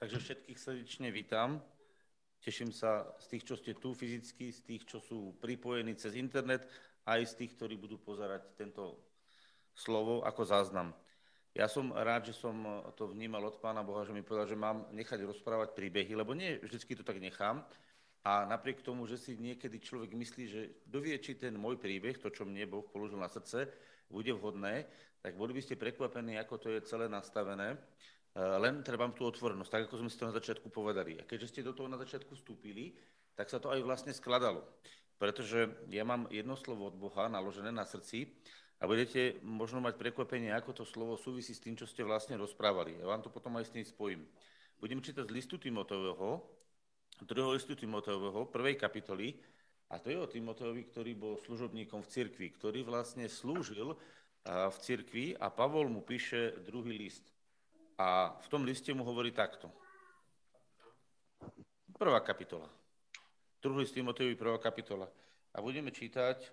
Takže všetkých srdečne vítam. Teším sa z tých, čo ste tu fyzicky, z tých, čo sú pripojení cez internet, aj z tých, ktorí budú pozerať tento slovo ako záznam. Ja som rád, že som to vnímal od Pána Boha, že mi povedal, že mám nechať rozprávať príbehy, lebo nie vždy to tak nechám. A napriek tomu, že si niekedy človek myslí, že dovie, či ten môj príbeh, to, čo mne Boh položil na srdce, bude vhodné, tak boli by ste prekvapení, ako to je celé nastavené. Eh, len treba tú otvorenosť, tak ako sme si to na začiatku povedali. A keďže ste do toho na začiatku vstúpili, tak sa to aj vlastne skladalo. Pretože ja mám jedno slovo od Boha naložené na srdci a budete možno mať prekvapenie, ako to slovo súvisí s tým, čo ste vlastne rozprávali. Ja vám to potom aj s tým spojím. Budem čítať z listu Timoteového, druhého listu Timoteového, prvej kapitoly, a to je o Timoteovi, ktorý bol služobníkom v cirkvi, ktorý vlastne slúžil eh, v cirkvi a Pavol mu píše druhý list. A v tom liste mu hovorí takto. Prvá kapitola. Druhý list Timotejovi, prvá kapitola. A budeme čítať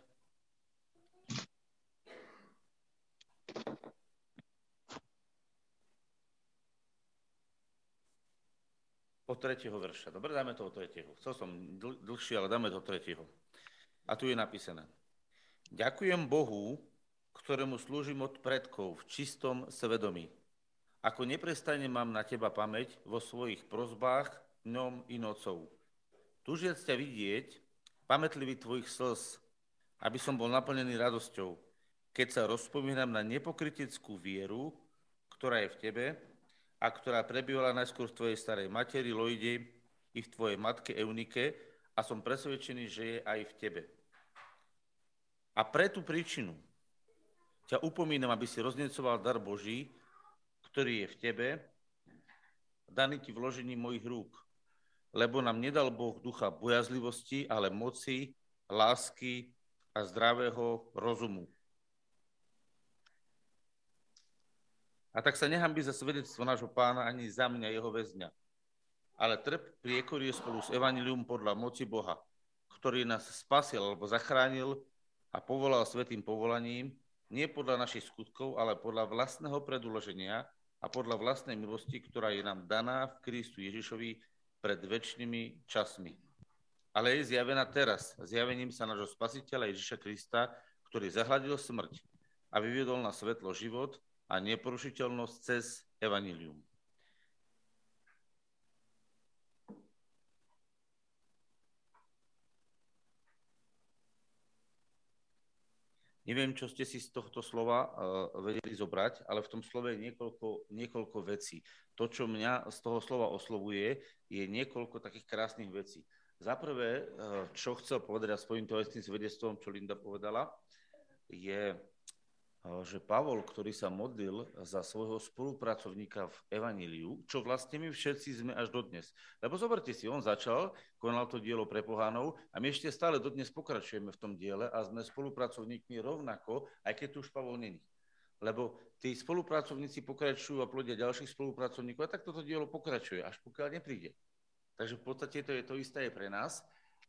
od tretieho verša. Dobre, dáme to od tretieho. Chcel som dl- dlhšie, ale dáme to od tretieho. A tu je napísané. Ďakujem Bohu, ktorému slúžim od predkov v čistom svedomí ako neprestane mám na teba pamäť vo svojich prozbách dňom i nocou. Tužiac ťa vidieť, pamätlivý tvojich slz, aby som bol naplnený radosťou, keď sa rozpomínam na nepokriteckú vieru, ktorá je v tebe a ktorá prebývala najskôr v tvojej starej materi Lojde i v tvojej matke Eunike a som presvedčený, že je aj v tebe. A pre tú príčinu ťa upomínam, aby si roznecoval dar Boží, ktorý je v tebe, daný ti vložením mojich rúk. Lebo nám nedal Boh ducha bojazlivosti, ale moci, lásky a zdravého rozumu. A tak sa by za svedectvo nášho pána ani za mňa, jeho väzňa. Ale trp priekorie spolu s evanilium podľa moci Boha, ktorý nás spasil alebo zachránil a povolal svetým povolaním, nie podľa našich skutkov, ale podľa vlastného predúloženia, a podľa vlastnej milosti, ktorá je nám daná v Kristu Ježišovi pred väčšnými časmi. Ale je zjavená teraz, zjavením sa nášho spasiteľa Ježiša Krista, ktorý zahladil smrť a vyviedol na svetlo život a neporušiteľnosť cez evanilium. Neviem, čo ste si z tohto slova uh, vedeli zobrať, ale v tom slove je niekoľko, niekoľko vecí. To, čo mňa z toho slova oslovuje, je niekoľko takých krásnych vecí. Za prvé, uh, čo chcel povedať, a spojím to aj s tým svedectvom, čo Linda povedala, je že Pavol, ktorý sa modlil za svojho spolupracovníka v Evaníliu, čo vlastne my všetci sme až dodnes. Lebo zoberte si, on začal, konal to dielo pre pohánov a my ešte stále dodnes pokračujeme v tom diele a sme spolupracovníkmi rovnako, aj keď tu už Pavol není. Lebo tí spolupracovníci pokračujú a plodia ďalších spolupracovníkov a tak toto dielo pokračuje, až pokiaľ nepríde. Takže v podstate to je to isté aj pre nás,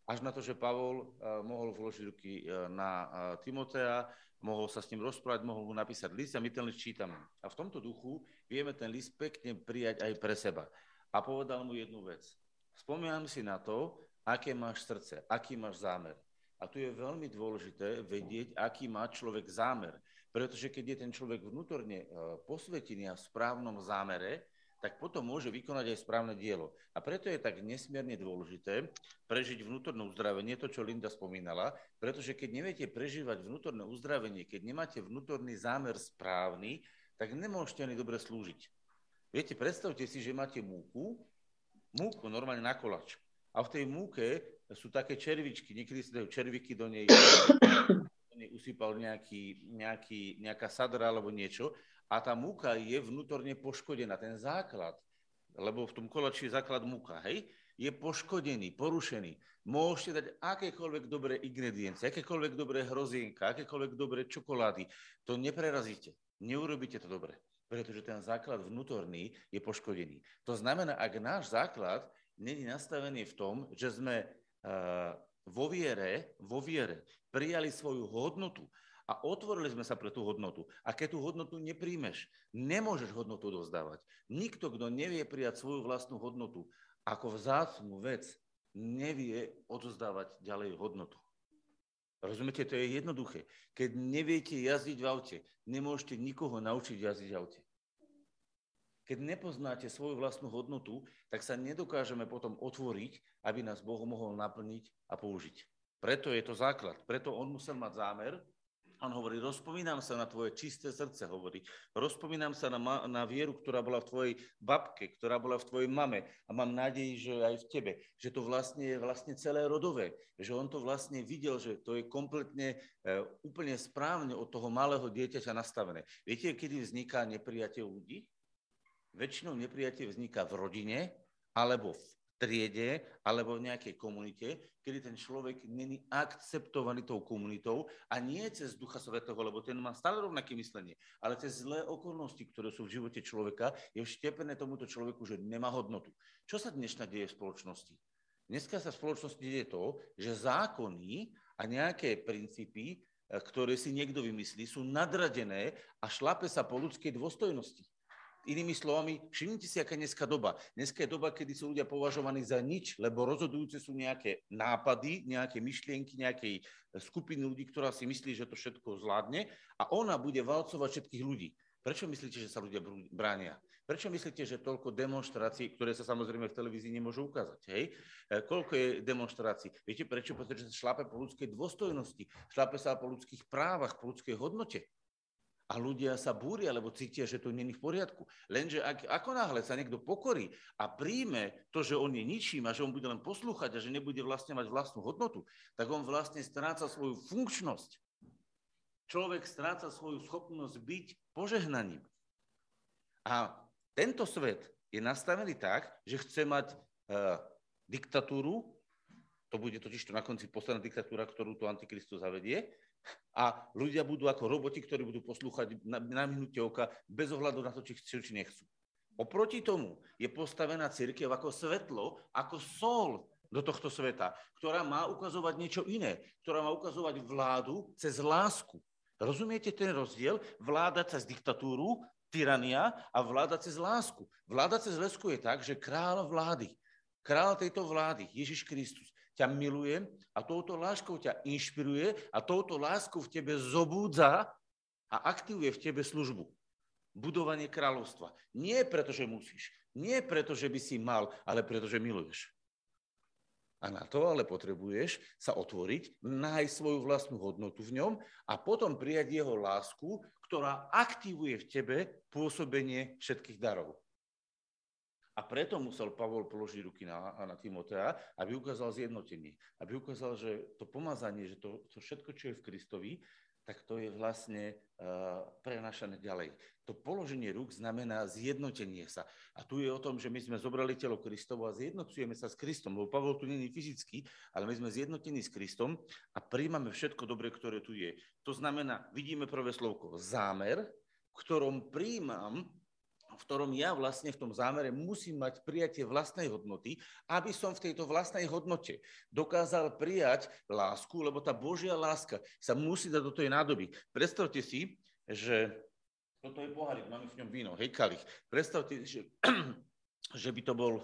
až na to, že Pavol uh, mohol vložiť ruky uh, na uh, Timotea, mohol sa s ním rozprávať, mohol mu napísať list a my ten list čítame. A v tomto duchu vieme ten list pekne prijať aj pre seba. A povedal mu jednu vec. Spomínam si na to, aké máš srdce, aký máš zámer. A tu je veľmi dôležité vedieť, aký má človek zámer. Pretože keď je ten človek vnútorne posvetený a v správnom zámere, tak potom môže vykonať aj správne dielo. A preto je tak nesmierne dôležité prežiť vnútorné uzdravenie, to, čo Linda spomínala, pretože keď neviete prežívať vnútorné uzdravenie, keď nemáte vnútorný zámer správny, tak nemôžete ani dobre slúžiť. Viete, predstavte si, že máte múku, múku normálne na kolač. A v tej múke sú také červičky, niekedy sa dajú červiky do nej usypal nejaký, nejaký, nejaká sadra alebo niečo a tá múka je vnútorne poškodená, ten základ, lebo v tom kolači je základ múka, hej, je poškodený, porušený. Môžete dať akékoľvek dobré ingrediencie, akékoľvek dobré hrozienka, akékoľvek dobré čokolády, to neprerazíte, neurobíte to dobre, pretože ten základ vnútorný je poškodený. To znamená, ak náš základ není nastavený v tom, že sme uh, vo viere, vo viere prijali svoju hodnotu A otvorili sme sa pre tú hodnotu. A keď tú hodnotu nepríjmeš, nemôžeš hodnotu dozdávať. Nikto, kto nevie prijať svoju vlastnú hodnotu ako vzácnú vec, nevie odozdávať ďalej hodnotu. Rozumiete, to je jednoduché. Keď neviete jazdiť v aute, nemôžete nikoho naučiť jazdiť v aute. Keď nepoznáte svoju vlastnú hodnotu, tak sa nedokážeme potom otvoriť, aby nás Boh mohol naplniť a použiť. Preto je to základ. Preto on musel mať zámer. On hovorí, rozpomínam sa na tvoje čisté srdce, hovorí. Rozpomínam sa na, ma- na vieru, ktorá bola v tvojej babke, ktorá bola v tvojej mame a mám nádej, že aj v tebe. Že to vlastne je vlastne celé rodové. Že on to vlastne videl, že to je kompletne, e, úplne správne od toho malého dieťaťa nastavené. Viete, kedy vzniká nepriateľ ľudí? väčšinou neprijatie vzniká v rodine, alebo v triede, alebo v nejakej komunite, kedy ten človek není akceptovaný tou komunitou a nie cez Ducha Svetého, lebo ten má stále rovnaké myslenie, ale cez zlé okolnosti, ktoré sú v živote človeka, je vštepené tomuto človeku, že nemá hodnotu. Čo sa dnešná deje v spoločnosti? Dneska sa v spoločnosti deje to, že zákony a nejaké princípy, e, ktoré si niekto vymyslí, sú nadradené a šlape sa po ľudskej dôstojnosti. Inými slovami, všimnite si, aká je dneska doba. Dneska je doba, kedy sú ľudia považovaní za nič, lebo rozhodujúce sú nejaké nápady, nejaké myšlienky, nejakej skupiny ľudí, ktorá si myslí, že to všetko zvládne a ona bude valcovať všetkých ľudí. Prečo myslíte, že sa ľudia bránia? Prečo myslíte, že toľko demonstrácií, ktoré sa samozrejme v televízii nemôžu ukázať? Hej? E, koľko je demonstrácií? Viete prečo? Pretože sa šlape po ľudskej dôstojnosti, šlape sa po ľudských právach, po ľudskej hodnote a ľudia sa búria, lebo cítia, že to není v poriadku. Lenže ak, ako náhle sa niekto pokorí a príjme to, že on je ničím a že on bude len poslúchať a že nebude vlastne mať vlastnú hodnotu, tak on vlastne stráca svoju funkčnosť. Človek stráca svoju schopnosť byť požehnaním. A tento svet je nastavený tak, že chce mať uh, diktatúru, to bude totiž to na konci posledná diktatúra, ktorú to Antikristus zavedie, a ľudia budú ako roboti, ktorí budú poslúchať na, na minutie oka bez ohľadu na to, či chcú, či nechcú. Oproti tomu je postavená církev ako svetlo, ako sol do tohto sveta, ktorá má ukazovať niečo iné, ktorá má ukazovať vládu cez lásku. Rozumiete ten rozdiel? Vláda cez diktatúru, tyrania a vláda cez lásku. Vláda cez lásku je tak, že král vlády, král tejto vlády, Ježiš Kristus, ťa miluje a touto láskou ťa inšpiruje a touto láskou v tebe zobúdza a aktivuje v tebe službu. Budovanie kráľovstva. Nie preto, že musíš, nie preto, že by si mal, ale preto, že miluješ. A na to ale potrebuješ sa otvoriť, nájsť svoju vlastnú hodnotu v ňom a potom prijať jeho lásku, ktorá aktivuje v tebe pôsobenie všetkých darov. A preto musel Pavol položiť ruky na, na Timotea, aby ukázal zjednotenie. Aby ukázal, že to pomazanie, že to, to všetko, čo je v Kristovi, tak to je vlastne uh, prenašané ďalej. To položenie rúk znamená zjednotenie sa. A tu je o tom, že my sme zobrali telo Kristovo a zjednocujeme sa s Kristom, lebo Pavol tu není fyzicky, ale my sme zjednotení s Kristom a príjmame všetko dobre, ktoré tu je. To znamená, vidíme prvé slovko zámer, v ktorom príjmam v ktorom ja vlastne v tom zámere musím mať prijatie vlastnej hodnoty, aby som v tejto vlastnej hodnote dokázal prijať lásku, lebo tá Božia láska sa musí dať do tej nádoby. Predstavte si, že toto je pohárik, máme v ňom víno, hej, kalich. Predstavte si, že, že by to bol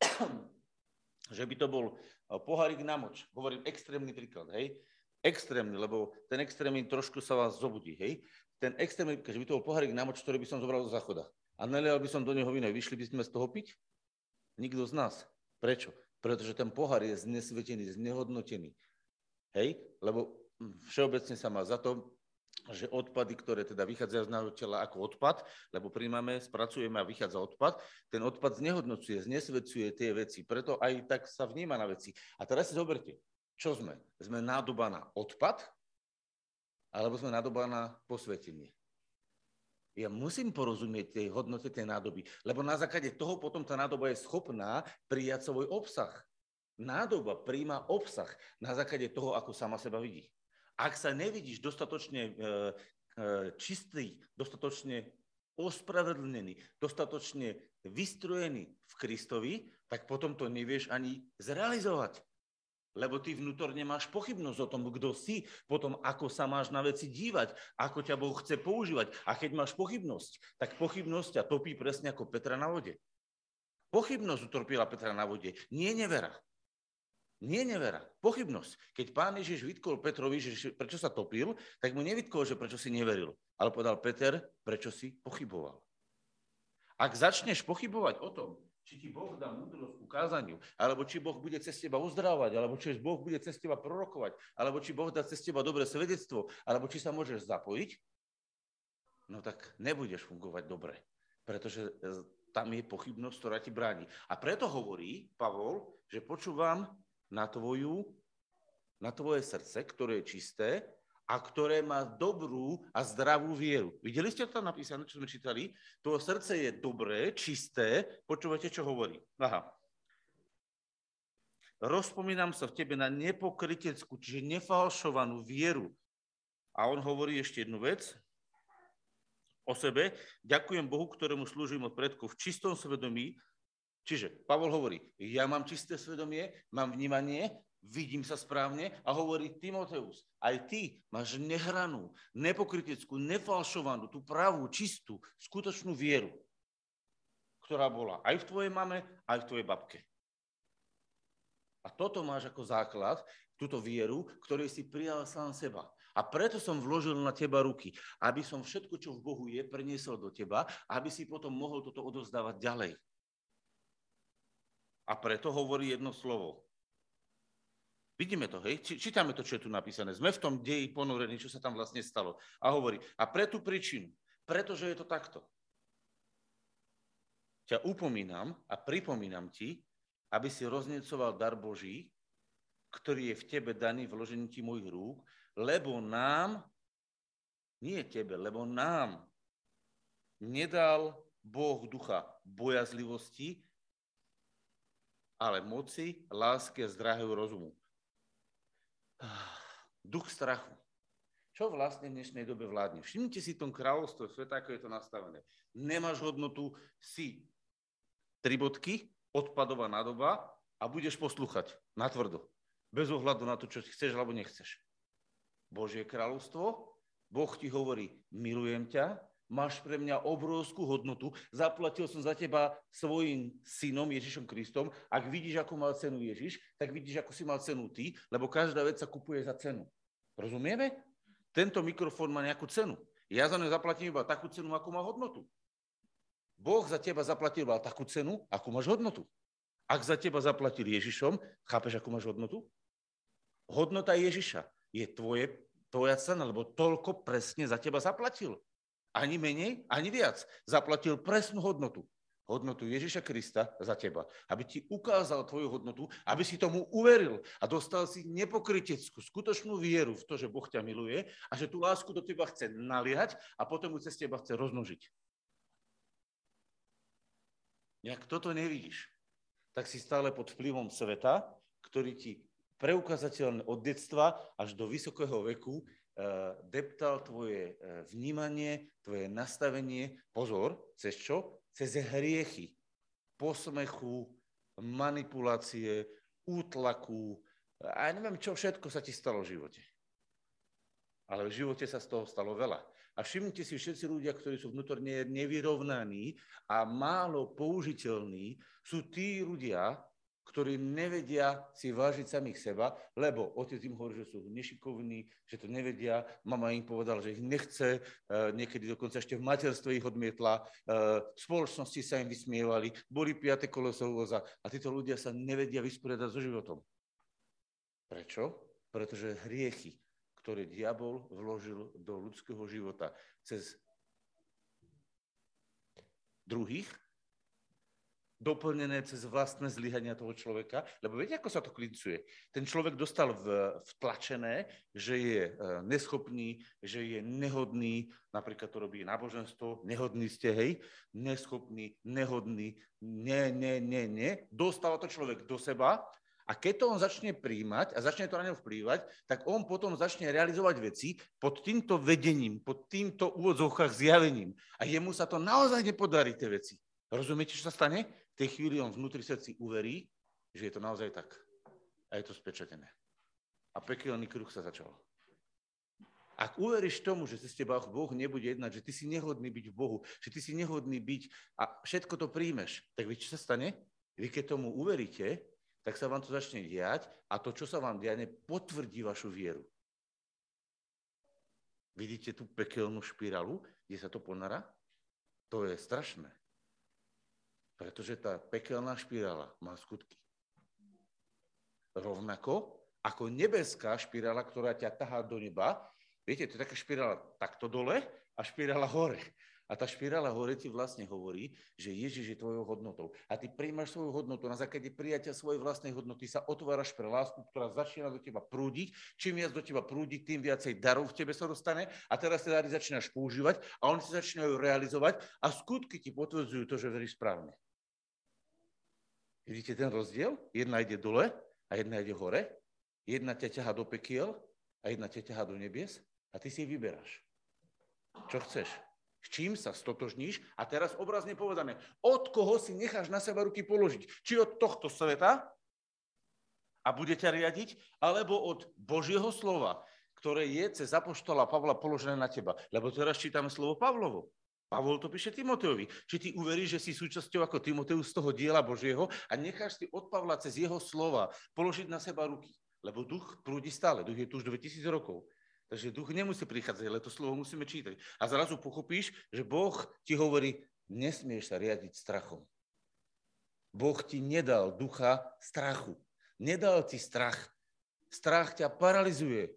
že by to bol eh, pohárik na moč. Hovorím extrémny príklad, hej. Extrémny, lebo ten extrémny trošku sa vás zobudí, hej. Ten extrémny, že by to bol pohárik na moč, ktorý by som zobral do záchoda a nalial by som do neho víno, vyšli by sme z toho piť? Nikto z nás. Prečo? Pretože ten pohár je znesvetený, znehodnotený. Hej? Lebo všeobecne sa má za to, že odpady, ktoré teda vychádzajú z nášho tela ako odpad, lebo príjmame, spracujeme a vychádza odpad, ten odpad znehodnocuje, znesvedcuje tie veci. Preto aj tak sa vníma na veci. A teraz si zoberte, čo sme? Sme nádoba na odpad, alebo sme nádoba na posvetenie? Ja musím porozumieť tej hodnote tej nádoby, lebo na základe toho potom tá nádoba je schopná prijať svoj obsah. Nádoba príjma obsah na základe toho, ako sama seba vidí. Ak sa nevidíš dostatočne e, e, čistý, dostatočne ospravedlnený, dostatočne vystrojený v Kristovi, tak potom to nevieš ani zrealizovať. Lebo ty vnútorne máš pochybnosť o tom, kto si, potom ako sa máš na veci dívať, ako ťa Boh chce používať. A keď máš pochybnosť, tak pochybnosť ťa topí presne ako Petra na vode. Pochybnosť utropila Petra na vode, nie nevera. Nie nevera, pochybnosť. Keď pán Ježiš vytkol Petrovi, že prečo sa topil, tak mu nevytkol, že prečo si neveril. Ale povedal Peter, prečo si pochyboval. Ak začneš pochybovať o tom, či ti Boh dá múdrosť k ukázaniu, alebo či Boh bude cez teba uzdravovať, alebo či Boh bude cez teba prorokovať, alebo či Boh dá cez teba dobré svedectvo, alebo či sa môžeš zapojiť, no tak nebudeš fungovať dobre, pretože e, tam je pochybnosť, ktorá ti bráni. A preto hovorí Pavol, že počúvam na, tvoju, na tvoje srdce, ktoré je čisté a ktoré má dobrú a zdravú vieru. Videli ste to tam napísané, čo sme čítali? Tvoje srdce je dobré, čisté. Počúvate, čo hovorí? Aha. Rozpomínam sa v tebe na nepokryteckú, čiže nefalšovanú vieru. A on hovorí ešte jednu vec o sebe. Ďakujem Bohu, ktorému slúžim od predkov v čistom svedomí, Čiže Pavol hovorí, ja mám čisté svedomie, mám vnímanie, vidím sa správne a hovorí Timoteus, aj ty máš nehranú, nepokritickú, nefalšovanú, tú pravú, čistú, skutočnú vieru, ktorá bola aj v tvojej mame, aj v tvojej babke. A toto máš ako základ, túto vieru, ktorej si prijal sám seba. A preto som vložil na teba ruky, aby som všetko, čo v Bohu je, preniesol do teba, aby si potom mohol toto odovzdávať ďalej. A preto hovorí jedno slovo. Vidíme to, hej? Čítame to, čo je tu napísané. Sme v tom deji ponorení, čo sa tam vlastne stalo. A hovorí, a pre tú príčinu, pretože je to takto, ťa upomínam a pripomínam ti, aby si rozniecoval dar Boží, ktorý je v tebe daný v ložení ti mojich rúk, lebo nám, nie tebe, lebo nám nedal Boh ducha bojazlivosti, ale moci, lásky a zdravého rozumu. Duch strachu. Čo vlastne v dnešnej dobe vládne? Všimnite si tom kráľovstvo sveta, ako je to nastavené. Nemáš hodnotu, si tri bodky, odpadová nádoba a budeš poslúchať natvrdo. Bez ohľadu na to, čo chceš alebo nechceš. Božie kráľovstvo, Boh ti hovorí, milujem ťa, máš pre mňa obrovskú hodnotu, zaplatil som za teba svojim synom Ježišom Kristom. Ak vidíš, ako mal cenu Ježiš, tak vidíš, ako si mal cenu ty, lebo každá vec sa kupuje za cenu. Rozumieme? Tento mikrofón má nejakú cenu. Ja za ňu zaplatím iba takú cenu, ako má hodnotu. Boh za teba zaplatil iba takú cenu, ako máš hodnotu. Ak za teba zaplatil Ježišom, chápeš, ako máš hodnotu? Hodnota Ježiša je tvoje, tvoja cena, lebo toľko presne za teba zaplatil. Ani menej, ani viac. Zaplatil presnú hodnotu. Hodnotu Ježiša Krista za teba. Aby ti ukázal tvoju hodnotu, aby si tomu uveril a dostal si nepokryteckú, skutočnú vieru v to, že Boh ťa miluje a že tú lásku do teba chce naliať a potom ju cez teba chce rozmnožiť. Ak toto nevidíš, tak si stále pod vplyvom sveta, ktorý ti preukazateľne od detstva až do vysokého veku deptal tvoje eh, vnímanie, tvoje nastavenie, pozor, cez čo? Cez hriechy, posmechu, manipulácie, útlaku a ja neviem, čo všetko sa ti stalo v živote. Ale v živote sa z toho stalo veľa. A všimnite si, všetci ľudia, ktorí sú vnútorne nevyrovnaní a málo použiteľní, sú tí ľudia, ktorí nevedia si vážiť samých seba, lebo otec im hovorí, že sú nešikovní, že to nevedia, mama im povedala, že ich nechce, e, niekedy dokonca ešte v materstve ich odmietla, e, v spoločnosti sa im vysmievali, boli piate koleso a títo ľudia sa nevedia vysporiadať so životom. Prečo? Pretože hriechy, ktoré diabol vložil do ľudského života cez druhých, doplnené cez vlastné zlyhania toho človeka, lebo viete, ako sa to klincuje? Ten človek dostal v, vtlačené, že je e, neschopný, že je nehodný, napríklad to robí náboženstvo, nehodný ste, hej, neschopný, nehodný, ne, ne, ne, ne. Dostáva to človek do seba a keď to on začne príjmať a začne to na ňo vplývať, tak on potom začne realizovať veci pod týmto vedením, pod týmto úvodzovkách zjavením. A jemu sa to naozaj nepodarí, tie veci. Rozumiete, čo sa stane? Tej chvíli on vnútri srdci uverí, že je to naozaj tak. a je to spečetené. A pekelný kruh sa začal. Ak uveríš tomu, že s teba Boh nebude jednať, že ty si nehodný byť v Bohu, že ty si nehodný byť a všetko to príjmeš, tak vieš, čo sa stane? Vy keď tomu uveríte, tak sa vám to začne diať a to, čo sa vám diane, potvrdí vašu vieru. Vidíte tú pekelnú špirálu, kde sa to ponara? To je strašné. Pretože tá pekelná špirála má skutky. Rovnako ako nebeská špirála, ktorá ťa tahá do neba, Viete, to je taká špirála takto dole a špirála hore. A tá špirála hore ti vlastne hovorí, že Ježiš je tvojou hodnotou. A ty príjmaš svoju hodnotu, na základe prijatia svojej vlastnej hodnoty sa otváraš pre lásku, ktorá začína do teba prúdiť. Čím viac do teba prúdi, tým viacej darov v tebe sa dostane. A teraz tie dary začínaš používať a oni sa začínajú realizovať a skutky ti potvrdzujú to, že veríš správne. Vidíte ten rozdiel? Jedna ide dole a jedna ide hore. Jedna ťa ťaha do pekiel a jedna ťa ťaha do nebies. A ty si vyberáš. Čo chceš? S čím sa stotožníš? A teraz obrazne povedané, od koho si necháš na seba ruky položiť? Či od tohto sveta a bude ťa riadiť, alebo od Božieho slova, ktoré je cez apoštola Pavla položené na teba. Lebo teraz čítame slovo Pavlovo. Pavol to píše Timoteovi. Či ty uveríš, že si súčasťou ako Timoteus z toho diela Božieho a necháš si od Pavla cez jeho slova položiť na seba ruky. Lebo duch prúdi stále. Duch je tu už 2000 rokov. Takže duch nemusí prichádzať, ale to slovo musíme čítať. A zrazu pochopíš, že Boh ti hovorí, nesmieš sa riadiť strachom. Boh ti nedal ducha strachu. Nedal ti strach. Strach ťa paralizuje.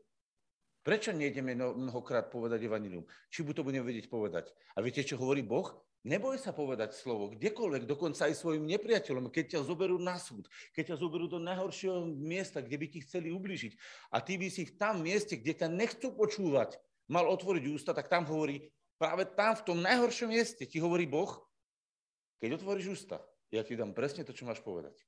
Prečo nejdeme mnohokrát povedať evanilium? Či bu to budeme vedieť povedať? A viete, čo hovorí Boh? Neboj sa povedať slovo, kdekoľvek, dokonca aj svojim nepriateľom, keď ťa zoberú na súd, keď ťa zoberú do najhoršieho miesta, kde by ti chceli ubližiť. A ty by si v tam mieste, kde ťa nechcú počúvať, mal otvoriť ústa, tak tam hovorí, práve tam v tom najhoršom mieste ti hovorí Boh, keď otvoríš ústa, ja ti dám presne to, čo máš povedať.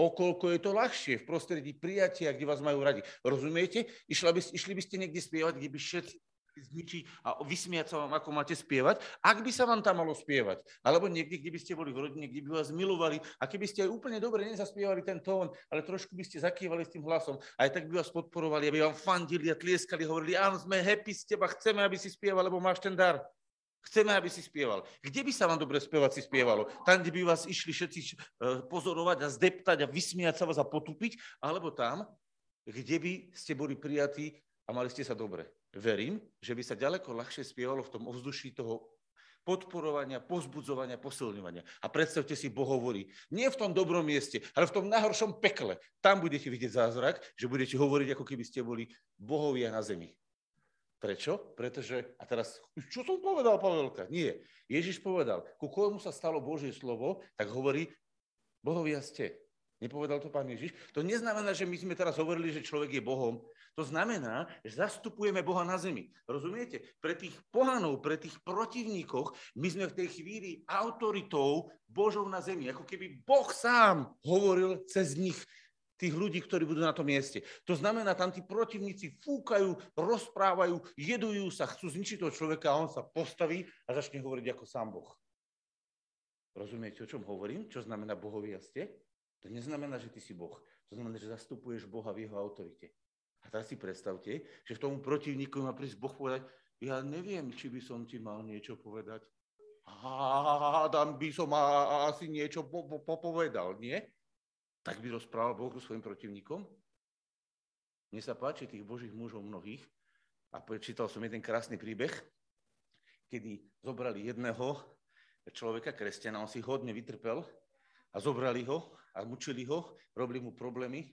Okolko je to ľahšie v prostredí prijatia, kde vás majú radi. Rozumiete? Išli by, išli by ste niekde spievať, kde by všetci zničiť a vysmiať sa vám, ako máte spievať, ak by sa vám tam malo spievať. Alebo niekde, kde by ste boli v rodine, kde by vás milovali a keby ste aj úplne dobre nezaspievali ten tón, ale trošku by ste zakývali s tým hlasom, aj tak by vás podporovali, aby vám fandili a tlieskali, hovorili, áno, sme happy z teba, chceme, aby si spieval, lebo máš ten dar. Chceme, aby si spieval. Kde by sa vám dobre spievať si spievalo? Tam, kde by vás išli všetci e, pozorovať a zdeptať a vysmiať sa vás a potupiť, alebo tam, kde by ste boli prijatí a mali ste sa dobre verím, že by sa ďaleko ľahšie spievalo v tom ovzduší toho podporovania, pozbudzovania, posilňovania. A predstavte si, Boh hovorí, nie v tom dobrom mieste, ale v tom najhoršom pekle. Tam budete vidieť zázrak, že budete hovoriť, ako keby ste boli bohovia na zemi. Prečo? Pretože, a teraz, čo som povedal, Pavelka? Nie. Ježiš povedal, ku komu sa stalo Božie slovo, tak hovorí, bohovia ste. Nepovedal to pán Ježiš? To neznamená, že my sme teraz hovorili, že človek je Bohom. To znamená, že zastupujeme Boha na zemi. Rozumiete? Pre tých pohanov, pre tých protivníkoch, my sme v tej chvíli autoritou Božou na zemi. Ako keby Boh sám hovoril cez nich, tých ľudí, ktorí budú na tom mieste. To znamená, tam tí protivníci fúkajú, rozprávajú, jedujú sa, chcú zničiť toho človeka a on sa postaví a začne hovoriť ako sám Boh. Rozumiete, o čom hovorím? Čo znamená bohovia ste? To neznamená, že ty si Boh. To znamená, že zastupuješ Boha v jeho autorite. A teraz si predstavte, že v tomu protivníku má prísť Boh povedať, ja neviem, či by som ti mal niečo povedať. Hádam by som asi niečo po, po, popovedal, nie? Tak by rozprával Boh so svojim protivníkom? Mne sa páči tých božích mužov mnohých a prečítal som jeden krásny príbeh, kedy zobrali jedného človeka, kresťana, on si hodne vytrpel a zobrali ho a mučili ho, robili mu problémy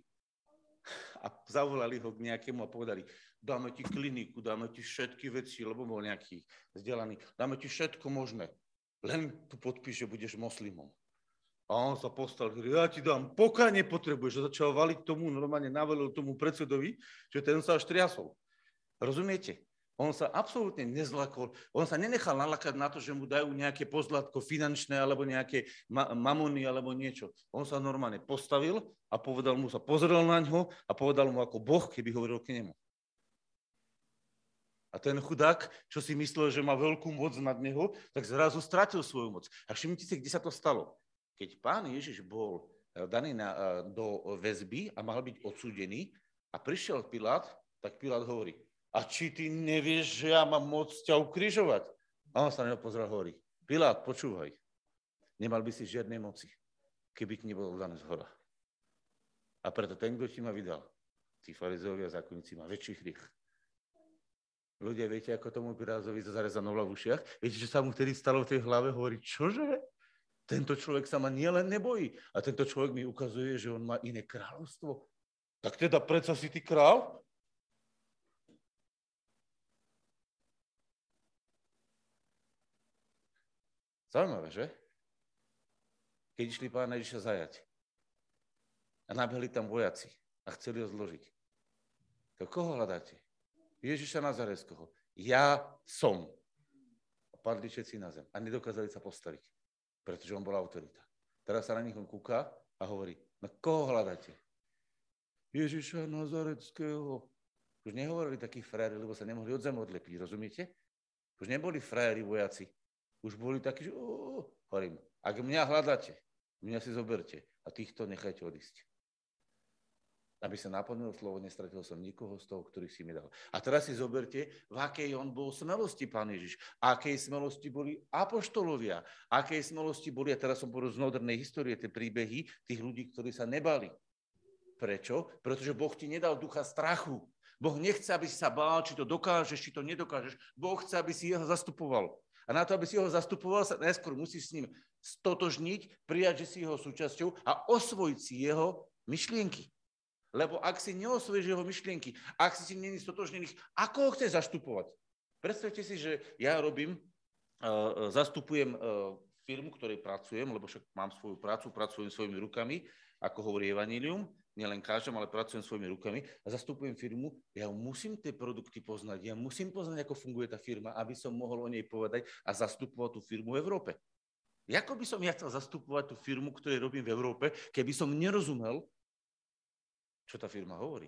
a zavolali ho k nejakému a povedali, dáme ti kliniku, dáme ti všetky veci, lebo bol nejaký vzdelaný, dáme ti všetko možné, len tu podpíš, že budeš moslimom. A on sa postavil, ja ti dám, pokiaľ nepotrebuješ, že začal valiť tomu, normálne navelil tomu predsedovi, že ten sa až triasol. Rozumiete? On sa absolútne nezlakol, on sa nenechal nalakať na to, že mu dajú nejaké pozlatko finančné alebo nejaké ma- mamony alebo niečo. On sa normálne postavil a povedal mu, sa pozrel na ňo a povedal mu ako Boh, keby hovoril k nemu. A ten chudák, čo si myslel, že má veľkú moc nad neho, tak zrazu stratil svoju moc. A všimnite si, kde sa to stalo. Keď pán Ježiš bol daný na, do väzby a mal byť odsúdený a prišiel Pilát, tak Pilát hovorí, a či ty nevieš, že ja mám moc ťa ukrižovať? A on sa na neho pozrel hovorí, Pilát, počúvaj, nemal by si žiadnej moci, keby ti nebolo dané z hora. A preto ten, kto ti ma vydal, tí farizeovia a zákonníci, má väčší hriech. Ľudia, viete, ako tomu Pirázovi zarezano v ušiach? Viete, čo sa mu vtedy stalo v tej hlave? Hovorí, čože? Tento človek sa ma nielen nebojí, a tento človek mi ukazuje, že on má iné kráľovstvo. Tak teda predsa si ty král? Zaujímavé, že? Keď išli pána Ježiša zajať a nabehli tam vojaci a chceli ho zložiť. To koho hľadáte? Ježiša Nazareského. Ja som. A padli všetci na zem a nedokázali sa postaviť, pretože on bol autorita. Teraz sa na nich on kúka a hovorí, na koho hľadáte? Ježiša Nazareckého. Už nehovorili takí frajery, lebo sa nemohli od zem odlepiť, rozumiete? Už neboli frajeri vojaci. Už boli takí, že hovorím, ak mňa hľadáte, mňa si zoberte a týchto nechajte odísť. Aby sa naplnilo slovo, nestratil som nikoho z toho, ktorých si mi dal. A teraz si zoberte, v akej on bol smelosti, pán Ježiš. Akej smelosti boli apoštolovia. Akej smelosti boli, a teraz som povedal z modernej histórie, tie príbehy tých ľudí, ktorí sa nebali. Prečo? Pretože Boh ti nedal ducha strachu. Boh nechce, aby si sa bál, či to dokážeš, či to nedokážeš. Boh chce, aby si jeho zastupoval. A na to, aby si ho zastupoval, sa najskôr musíš s ním stotožniť, prijať, že si jeho súčasťou a osvojiť si jeho myšlienky. Lebo ak si neosvojíš jeho myšlienky, ak si si není stotožnených, ako ho chce zastupovať? Predstavte si, že ja robím, uh, zastupujem uh, firmu, ktorej pracujem, lebo však mám svoju prácu, pracujem svojimi rukami, ako hovorí Evangelium, nielen kážem, ale pracujem svojimi rukami a zastupujem firmu, ja musím tie produkty poznať, ja musím poznať, ako funguje tá firma, aby som mohol o nej povedať a zastupovať tú firmu v Európe. Ako by som ja chcel zastupovať tú firmu, ktorej robím v Európe, keby som nerozumel, čo tá firma hovorí.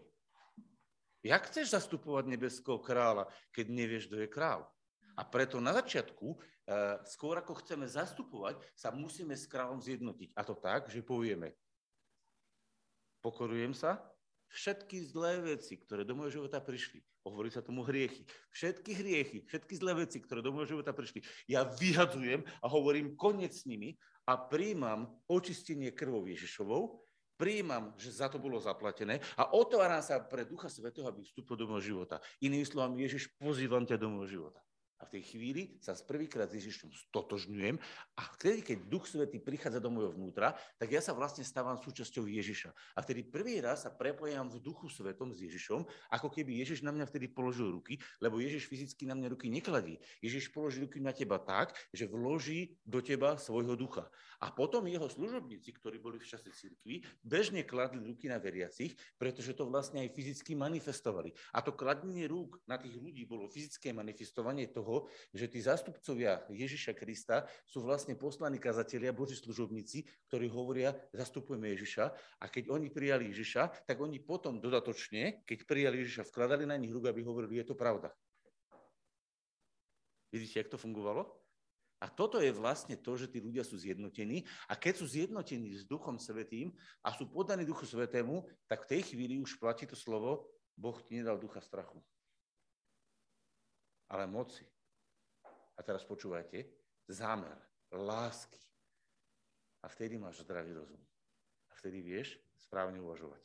Jak chceš zastupovať nebeského kráľa, keď nevieš, kto je král? A preto na začiatku, eh, skôr ako chceme zastupovať, sa musíme s kráľom zjednotiť. A to tak, že povieme, pokorujem sa, všetky zlé veci, ktoré do môjho života prišli, hovorí sa tomu hriechy, všetky hriechy, všetky zlé veci, ktoré do môjho života prišli, ja vyhadzujem a hovorím koniec s nimi a príjmam očistenie krvou Ježišovou príjmam, že za to bolo zaplatené a otváram sa pre Ducha Svetého, aby vstúpil do môjho života. Inými slovami, Ježiš, pozývam ťa do môjho života. A v tej chvíli sa prvýkrát s Ježišom stotožňujem a vtedy, keď Duch Svetý prichádza do môjho vnútra, tak ja sa vlastne stávam súčasťou Ježiša. A vtedy prvý raz sa prepojam v Duchu Svetom s Ježišom, ako keby Ježiš na mňa vtedy položil ruky, lebo Ježiš fyzicky na mňa ruky nekladí. Ježiš položí ruky na teba tak, že vloží do teba svojho ducha. A potom jeho služobníci, ktorí boli v čase cirkvi, bežne kladli ruky na veriacich, pretože to vlastne aj fyzicky manifestovali. A to kladenie rúk na tých ľudí bolo fyzické manifestovanie toho, toho, že tí zástupcovia Ježiša Krista sú vlastne poslaní kazatelia, Boží služobníci, ktorí hovoria, zastupujeme Ježiša a keď oni prijali Ježiša, tak oni potom dodatočne, keď prijali Ježiša, vkladali na nich rúk, aby hovorili, je to pravda. Vidíte, jak to fungovalo? A toto je vlastne to, že tí ľudia sú zjednotení a keď sú zjednotení s Duchom Svetým a sú podaní Duchu Svetému, tak v tej chvíli už platí to slovo, Boh ti nedal ducha strachu, ale moci, a teraz počúvajte, zámer, lásky. A vtedy máš zdravý rozum. A vtedy vieš správne uvažovať.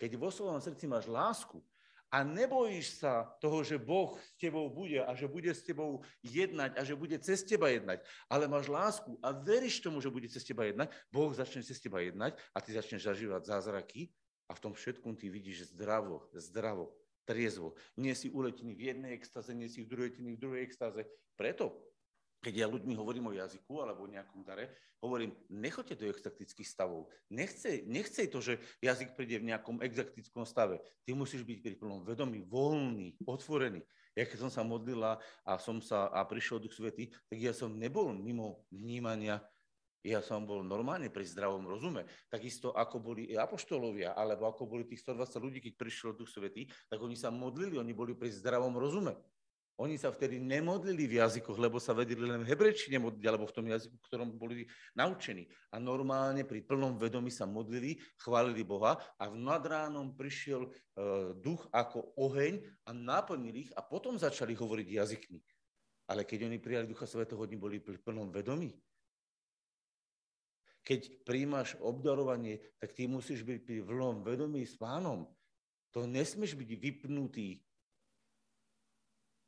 Keď vo svojom srdci máš lásku a nebojíš sa toho, že Boh s tebou bude a že bude s tebou jednať a že bude cez teba jednať, ale máš lásku a veríš tomu, že bude cez teba jednať, Boh začne cez teba jednať a ty začneš zažívať zázraky a v tom všetkom ty vidíš zdravo, zdravo, triezvo. Nie si uletený v jednej extáze, nie si v druhej, v druhej extáze. Preto, keď ja ľuďmi hovorím o jazyku alebo o nejakom dare, hovorím, nechoďte do exaktických stavov. Nechce, nechcej to, že jazyk príde v nejakom exaktickom stave. Ty musíš byť pri plnom vedomí, voľný, otvorený. Ja keď som sa modlila a som sa a prišiel Duch Svety, tak ja som nebol mimo vnímania ja som bol normálne pri zdravom rozume. Takisto ako boli apoštolovia, alebo ako boli tých 120 ľudí, keď prišiel Duch Svetý, tak oni sa modlili, oni boli pri zdravom rozume. Oni sa vtedy nemodlili v jazykoch, lebo sa vedeli len v hebrečine modliť, alebo v tom jazyku, ktorom boli naučení. A normálne pri plnom vedomí sa modlili, chválili Boha a v nadránom prišiel uh, duch ako oheň a naplnil ich a potom začali hovoriť jazykmi. Ale keď oni prijali Ducha Svetého, oni boli pri plnom vedomí. Keď príjmaš obdarovanie, tak ty musíš byť pri plnom vedomí s pánom. To nesmieš byť vypnutý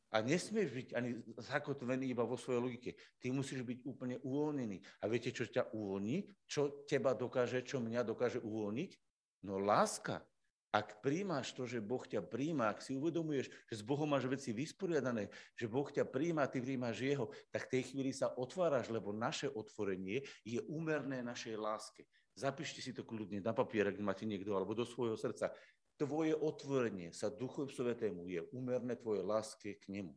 a nesmieš byť ani zakotvený iba vo svojej logike. Ty musíš byť úplne uvoľnený. A viete, čo ťa uvoľní? Čo teba dokáže, čo mňa dokáže uvoľniť? No láska. Ak príjmaš to, že Boh ťa príjma, ak si uvedomuješ, že s Bohom máš veci vysporiadané, že Boh ťa príjma, ty príjmaš Jeho, tak v tej chvíli sa otváraš, lebo naše otvorenie je úmerné našej láske. Zapíšte si to kľudne na papier, ak máte niekto, alebo do svojho srdca. Tvoje otvorenie sa Duchu Svetému je úmerné tvojej láske k nemu.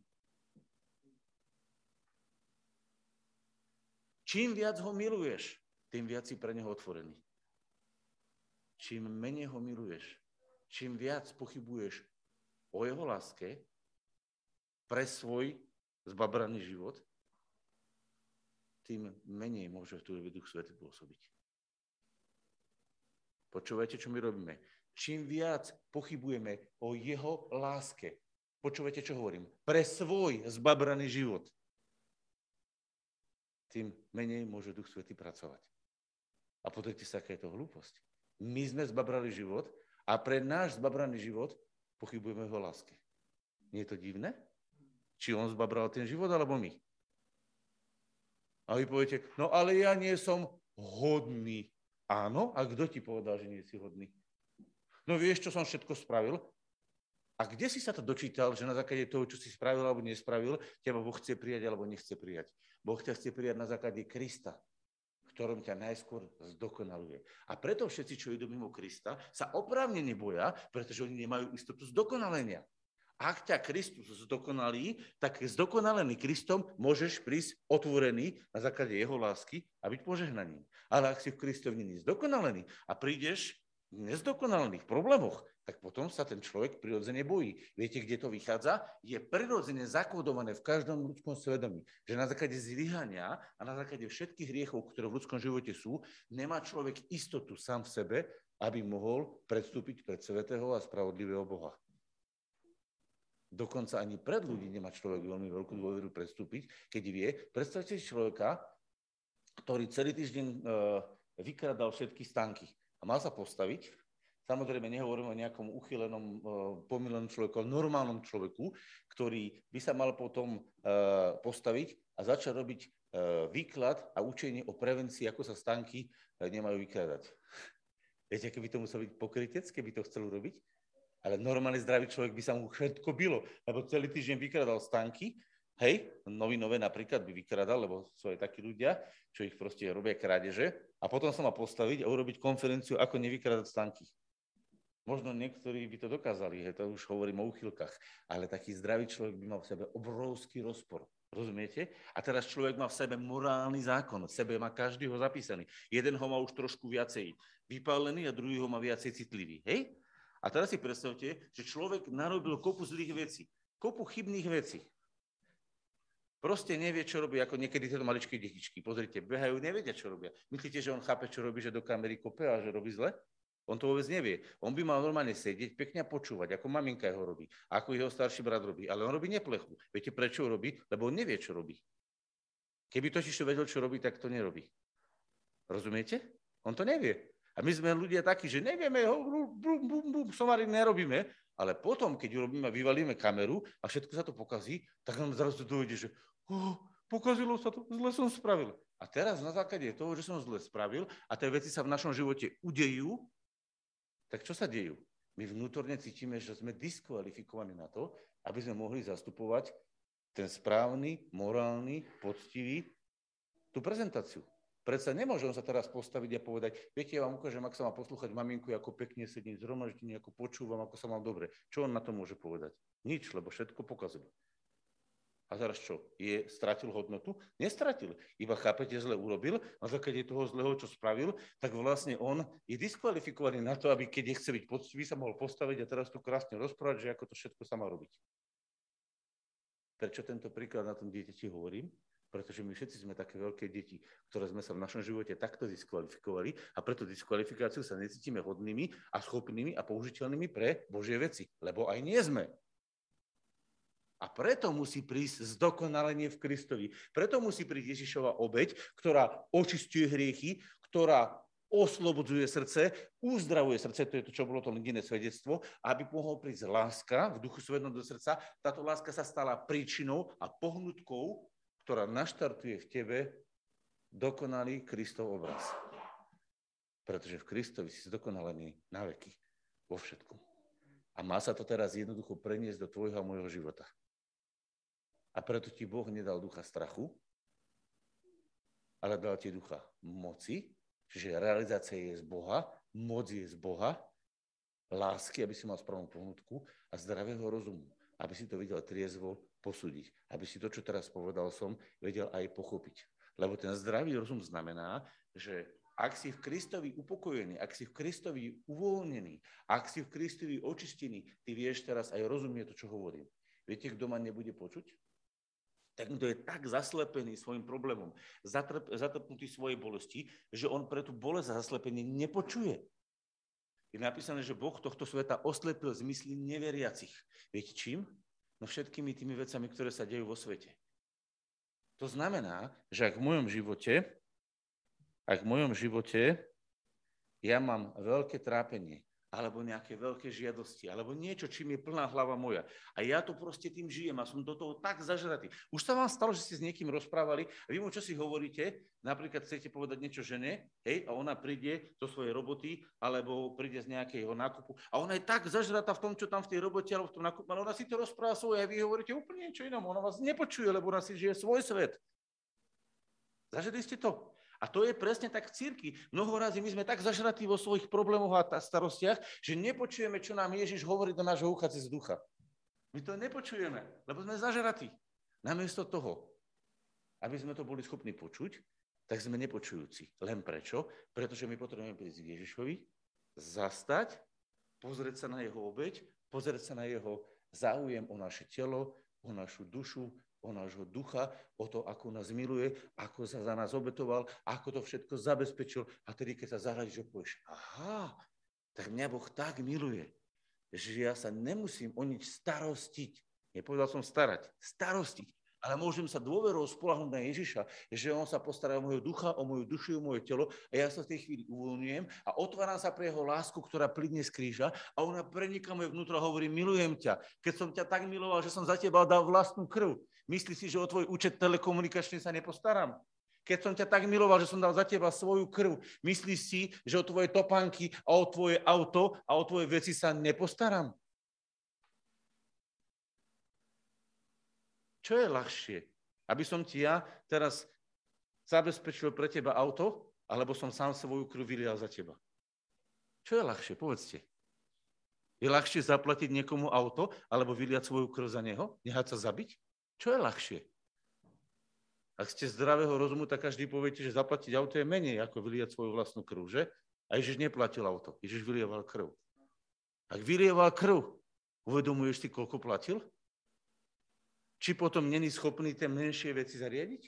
Čím viac ho miluješ, tým viac si pre neho otvorený. Čím menej ho miluješ, čím viac pochybuješ o jeho láske pre svoj zbabraný život, tým menej môže v tvojej Duch Svetý pôsobiť. Počúvajte, čo my robíme čím viac pochybujeme o jeho láske. Počúvate, čo hovorím? Pre svoj zbabraný život. Tým menej môže Duch Svetý pracovať. A pozrite sa, aká je to hlúposť. My sme zbabrali život a pre náš zbabraný život pochybujeme o láske. Nie je to divné? Či on zbabral ten život, alebo my? A vy poviete, no ale ja nie som hodný. Áno, a kto ti povedal, že nie si hodný? No vieš, čo som všetko spravil? A kde si sa to dočítal, že na základe toho, čo si spravil alebo nespravil, teba Boh chce prijať alebo nechce prijať? Boh ťa chce prijať na základe Krista, ktorom ťa najskôr zdokonaluje. A preto všetci, čo idú mimo Krista, sa oprávne neboja, pretože oni nemajú istotu zdokonalenia. Ak ťa Kristus zdokonalí, tak zdokonalený Kristom môžeš prísť otvorený na základe jeho lásky a byť požehnaním. Ale ak si v Kristovi není zdokonalený a prídeš nezdokonalených problémoch, tak potom sa ten človek prirodzene bojí. Viete, kde to vychádza? Je prirodzene zakódované v každom ľudskom svedomí, že na základe zlyhania a na základe všetkých hriechov, ktoré v ľudskom živote sú, nemá človek istotu sám v sebe, aby mohol predstúpiť pred svetého a spravodlivého Boha. Dokonca ani pred ľudí nemá človek veľmi veľkú dôveru predstúpiť, keď vie, predstavte si človeka, ktorý celý týždeň uh, vykradal všetky stánky a mal sa postaviť. Samozrejme, nehovorím o nejakom uchylenom, e, pomilenom človeku, ale normálnom človeku, ktorý by sa mal potom e, postaviť a začať robiť e, výklad a učenie o prevencii, ako sa stanky nemajú vykladať. Viete, aké by to muselo byť pokrytec, keby to chcel urobiť? Ale normálny zdravý človek by sa mu všetko bylo, lebo celý týždeň vykradal stanky Hej, novinové napríklad by vykradal, lebo sú aj takí ľudia, čo ich proste robia krádeže. A potom sa má postaviť a urobiť konferenciu, ako nevykradať stanky. Možno niektorí by to dokázali, hej, to už hovorím o uchylkách, ale taký zdravý človek by mal v sebe obrovský rozpor. Rozumiete? A teraz človek má v sebe morálny zákon, v sebe má každý ho zapísaný. Jeden ho má už trošku viacej vypálený a druhý ho má viacej citlivý. Hej? A teraz si predstavte, že človek narobil kopu zlých vecí, kopu chybných vecí. Proste nevie, čo robí, ako niekedy tieto maličké detičky. Pozrite, behajú, nevedia, čo robia. Myslíte, že on chápe, čo robí, že do kamery kope a že robí zle? On to vôbec nevie. On by mal normálne sedieť, pekne a počúvať, ako maminka jeho robí, ako jeho starší brat robí. Ale on robí neplechu. Viete, prečo robí? Lebo on nevie, čo robí. Keby totiž to vedel, čo robí, tak to nerobí. Rozumiete? On to nevie. A my sme ľudia takí, že nevieme, bum, bum, bum, somary nerobíme, ale potom, keď urobíme, vyvalíme kameru a všetko sa to pokazí, tak nám zrazu dojde, že oh, pokazilo sa to, zle som spravil. A teraz na základe toho, že som zle spravil a tie veci sa v našom živote udejú, tak čo sa dejú? My vnútorne cítime, že sme diskvalifikovaní na to, aby sme mohli zastupovať ten správny, morálny, poctivý, tú prezentáciu. Predsa nemôžem sa teraz postaviť a povedať, viete, ja vám ukážem, ak sa má poslúchať maminku, ako pekne sedím zhromaždení, ako počúvam, ako sa mám dobre. Čo on na to môže povedať? Nič, lebo všetko pokazil. A teraz čo? Je, stratil hodnotu? Nestratil. Iba chápete, zle urobil, na základe toho zlého, čo spravil, tak vlastne on je diskvalifikovaný na to, aby keď chce byť poctivý, sa mohol postaviť a teraz tu krásne rozprávať, že ako to všetko sa má robiť. Prečo tento príklad na tom dieťati hovorím? Pretože my všetci sme také veľké deti, ktoré sme sa v našom živote takto diskvalifikovali a preto diskvalifikáciu sa necítime hodnými a schopnými a použiteľnými pre Božie veci, lebo aj nie sme. A preto musí prísť zdokonalenie v Kristovi. Preto musí prísť Ježišova obeď, ktorá očistuje hriechy, ktorá oslobodzuje srdce, uzdravuje srdce, to je to, čo bolo to jediné svedectvo, aby mohol prísť láska v duchu svednom do srdca. Táto láska sa stala príčinou a pohnutkou, ktorá naštartuje v tebe dokonalý Kristov obraz. Pretože v Kristovi si zdokonalený na veky, vo všetkom. A má sa to teraz jednoducho preniesť do tvojho a môjho života. A preto ti Boh nedal ducha strachu, ale dal ti ducha moci, čiže realizácia je z Boha, moc je z Boha, lásky, aby si mal správnu pohnutku a zdravého rozumu, aby si to videl triezvo posúdiť, aby si to, čo teraz povedal som, vedel aj pochopiť. Lebo ten zdravý rozum znamená, že ak si v Kristovi upokojený, ak si v Kristovi uvoľnený, ak si v Kristovi očistený, ty vieš teraz aj rozumieť to, čo hovorím. Viete, kto ma nebude počuť? Tak kto je tak zaslepený svojim problémom, zatrp, zatrpnutý svojej bolesti, že on pre tú bolesť a zaslepenie nepočuje. Je napísané, že Boh tohto sveta oslepil zmysly neveriacich. Viete čím? No všetkými tými vecami, ktoré sa dejú vo svete. To znamená, že ak v mojom živote, ak v mojom živote ja mám veľké trápenie, alebo nejaké veľké žiadosti, alebo niečo, čím je plná hlava moja. A ja to proste tým žijem a som do toho tak zažratý. Už sa vám stalo, že ste s niekým rozprávali a vy mu čo si hovoríte, napríklad chcete povedať niečo žene, hej, a ona príde zo svojej roboty, alebo príde z nejakého nákupu a ona je tak zažratá v tom, čo tam v tej robote alebo v tom nákupu, ale ona si to rozpráva svoje a vy hovoríte úplne niečo inom. Ona vás nepočuje, lebo ona si žije svoj svet. Zažili ste to? A to je presne tak v církvi. Mnoho razy my sme tak zažratí vo svojich problémoch a starostiach, že nepočujeme, čo nám Ježiš hovorí do nášho ucha cez ducha. My to nepočujeme, lebo sme zažratí. Namiesto toho, aby sme to boli schopní počuť, tak sme nepočujúci. Len prečo? Pretože my potrebujeme prísť k Ježišovi, zastať, pozrieť sa na jeho obeď, pozrieť sa na jeho záujem o naše telo, o našu dušu, o nášho ducha, o to, ako nás miluje, ako sa za nás obetoval, ako to všetko zabezpečil. A tedy, keď sa zahľadíš, že povieš, aha, tak mňa Boh tak miluje, že ja sa nemusím o nič starostiť. Nepovedal som starať, starostiť ale môžem sa dôverou spolahnúť na Ježiša, že on sa postará o môjho ducha, o moju dušu, o moje telo a ja sa v tej chvíli uvoľňujem a otváram sa pre jeho lásku, ktorá plynne z kríža a ona preniká moje vnútro a hovorí, milujem ťa. Keď som ťa tak miloval, že som za teba dal vlastnú krv, myslíš si, že o tvoj účet telekomunikačný sa nepostaram? Keď som ťa tak miloval, že som dal za teba svoju krv, myslíš si, že o tvoje topánky a o tvoje auto a o tvoje veci sa nepostaram? Čo je ľahšie? Aby som ti ja teraz zabezpečil pre teba auto, alebo som sám svoju krv vylial za teba? Čo je ľahšie? Povedzte. Je ľahšie zaplatiť niekomu auto, alebo vyliať svoju krv za neho? Nehať sa zabiť? Čo je ľahšie? Ak ste zdravého rozumu, tak každý poviete, že zaplatiť auto je menej, ako vyliať svoju vlastnú krv, že? A Ježiš neplatil auto, Ježiš vylieval krv. Ak vylieval krv, uvedomuješ si, koľko platil? či potom není schopný tie menšie veci zariadiť?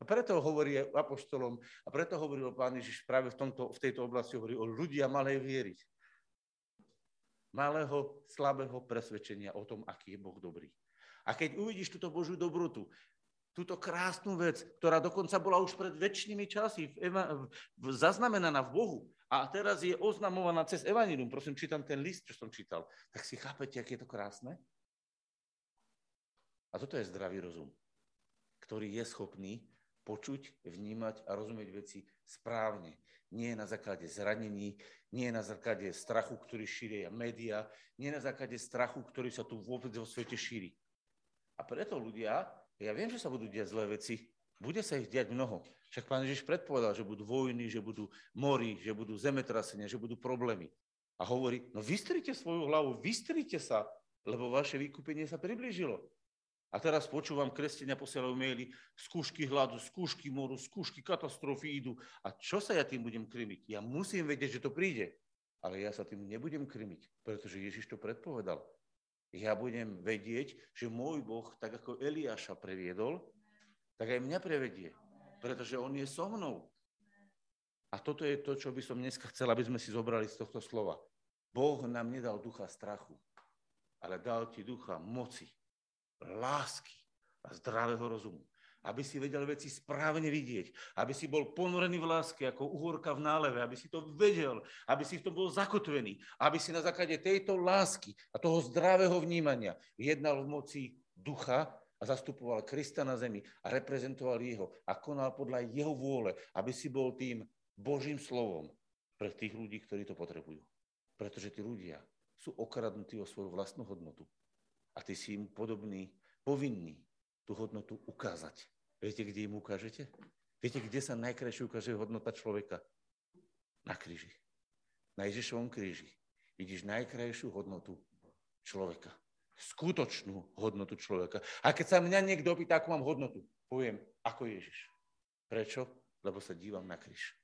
A preto hovorí apoštolom, a preto hovoril pán Ježiš práve v, tomto, v tejto oblasti, hovorí o ľudia malej viery. Malého, slabého presvedčenia o tom, aký je Boh dobrý. A keď uvidíš túto Božiu dobrotu, túto krásnu vec, ktorá dokonca bola už pred väčšnými časy v eva- v, zaznamenaná v Bohu a teraz je oznamovaná cez Evangelium, prosím, čítam ten list, čo som čítal, tak si chápete, aké je to krásne? A toto je zdravý rozum, ktorý je schopný počuť, vnímať a rozumieť veci správne. Nie na základe zranení, nie na základe strachu, ktorý šíria médiá, nie na základe strachu, ktorý sa tu vôbec vo svete šíri. A preto ľudia, ja viem, že sa budú diať zlé veci, bude sa ich diať mnoho. Však pán Ježiš predpovedal, že budú vojny, že budú mori, že budú zemetrasenia, že budú problémy. A hovorí, no vystrite svoju hlavu, vystrite sa, lebo vaše vykúpenie sa priblížilo. A teraz počúvam, kresťania posielajú maily, skúšky hladu, skúšky moru, skúšky katastrofy idú. A čo sa ja tým budem krymiť? Ja musím vedieť, že to príde. Ale ja sa tým nebudem krymiť, pretože Ježiš to predpovedal. Ja budem vedieť, že môj Boh, tak ako Eliáša previedol, tak aj mňa prevedie, pretože on je so mnou. A toto je to, čo by som dneska chcel, aby sme si zobrali z tohto slova. Boh nám nedal ducha strachu, ale dal ti ducha moci, lásky a zdravého rozumu. Aby si vedel veci správne vidieť, aby si bol ponorený v láske ako uhorka v náleve, aby si to vedel, aby si v tom bol zakotvený, aby si na základe tejto lásky a toho zdravého vnímania jednal v moci ducha a zastupoval Krista na zemi a reprezentoval jeho a konal podľa jeho vôle, aby si bol tým Božím slovom pre tých ľudí, ktorí to potrebujú. Pretože tí ľudia sú okradnutí o svoju vlastnú hodnotu. A ty si im podobný, povinný tú hodnotu ukázať. Viete, kde im ukážete? Viete, kde sa najkrajšie ukáže hodnota človeka? Na kríži. Na Ježišovom kríži vidíš najkrajšiu hodnotu človeka. Skutočnú hodnotu človeka. A keď sa mňa niekto opýta, akú mám hodnotu, poviem, ako Ježiš. Prečo? Lebo sa dívam na kríž.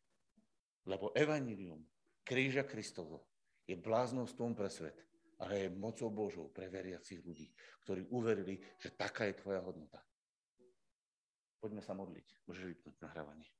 Lebo evanílium kríža Kristovo je bláznostvom pre svet ale je mocou Božou pre veriacich ľudí, ktorí uverili, že taká je tvoja hodnota. Poďme sa modliť. Môžeš vypnúť nahrávanie.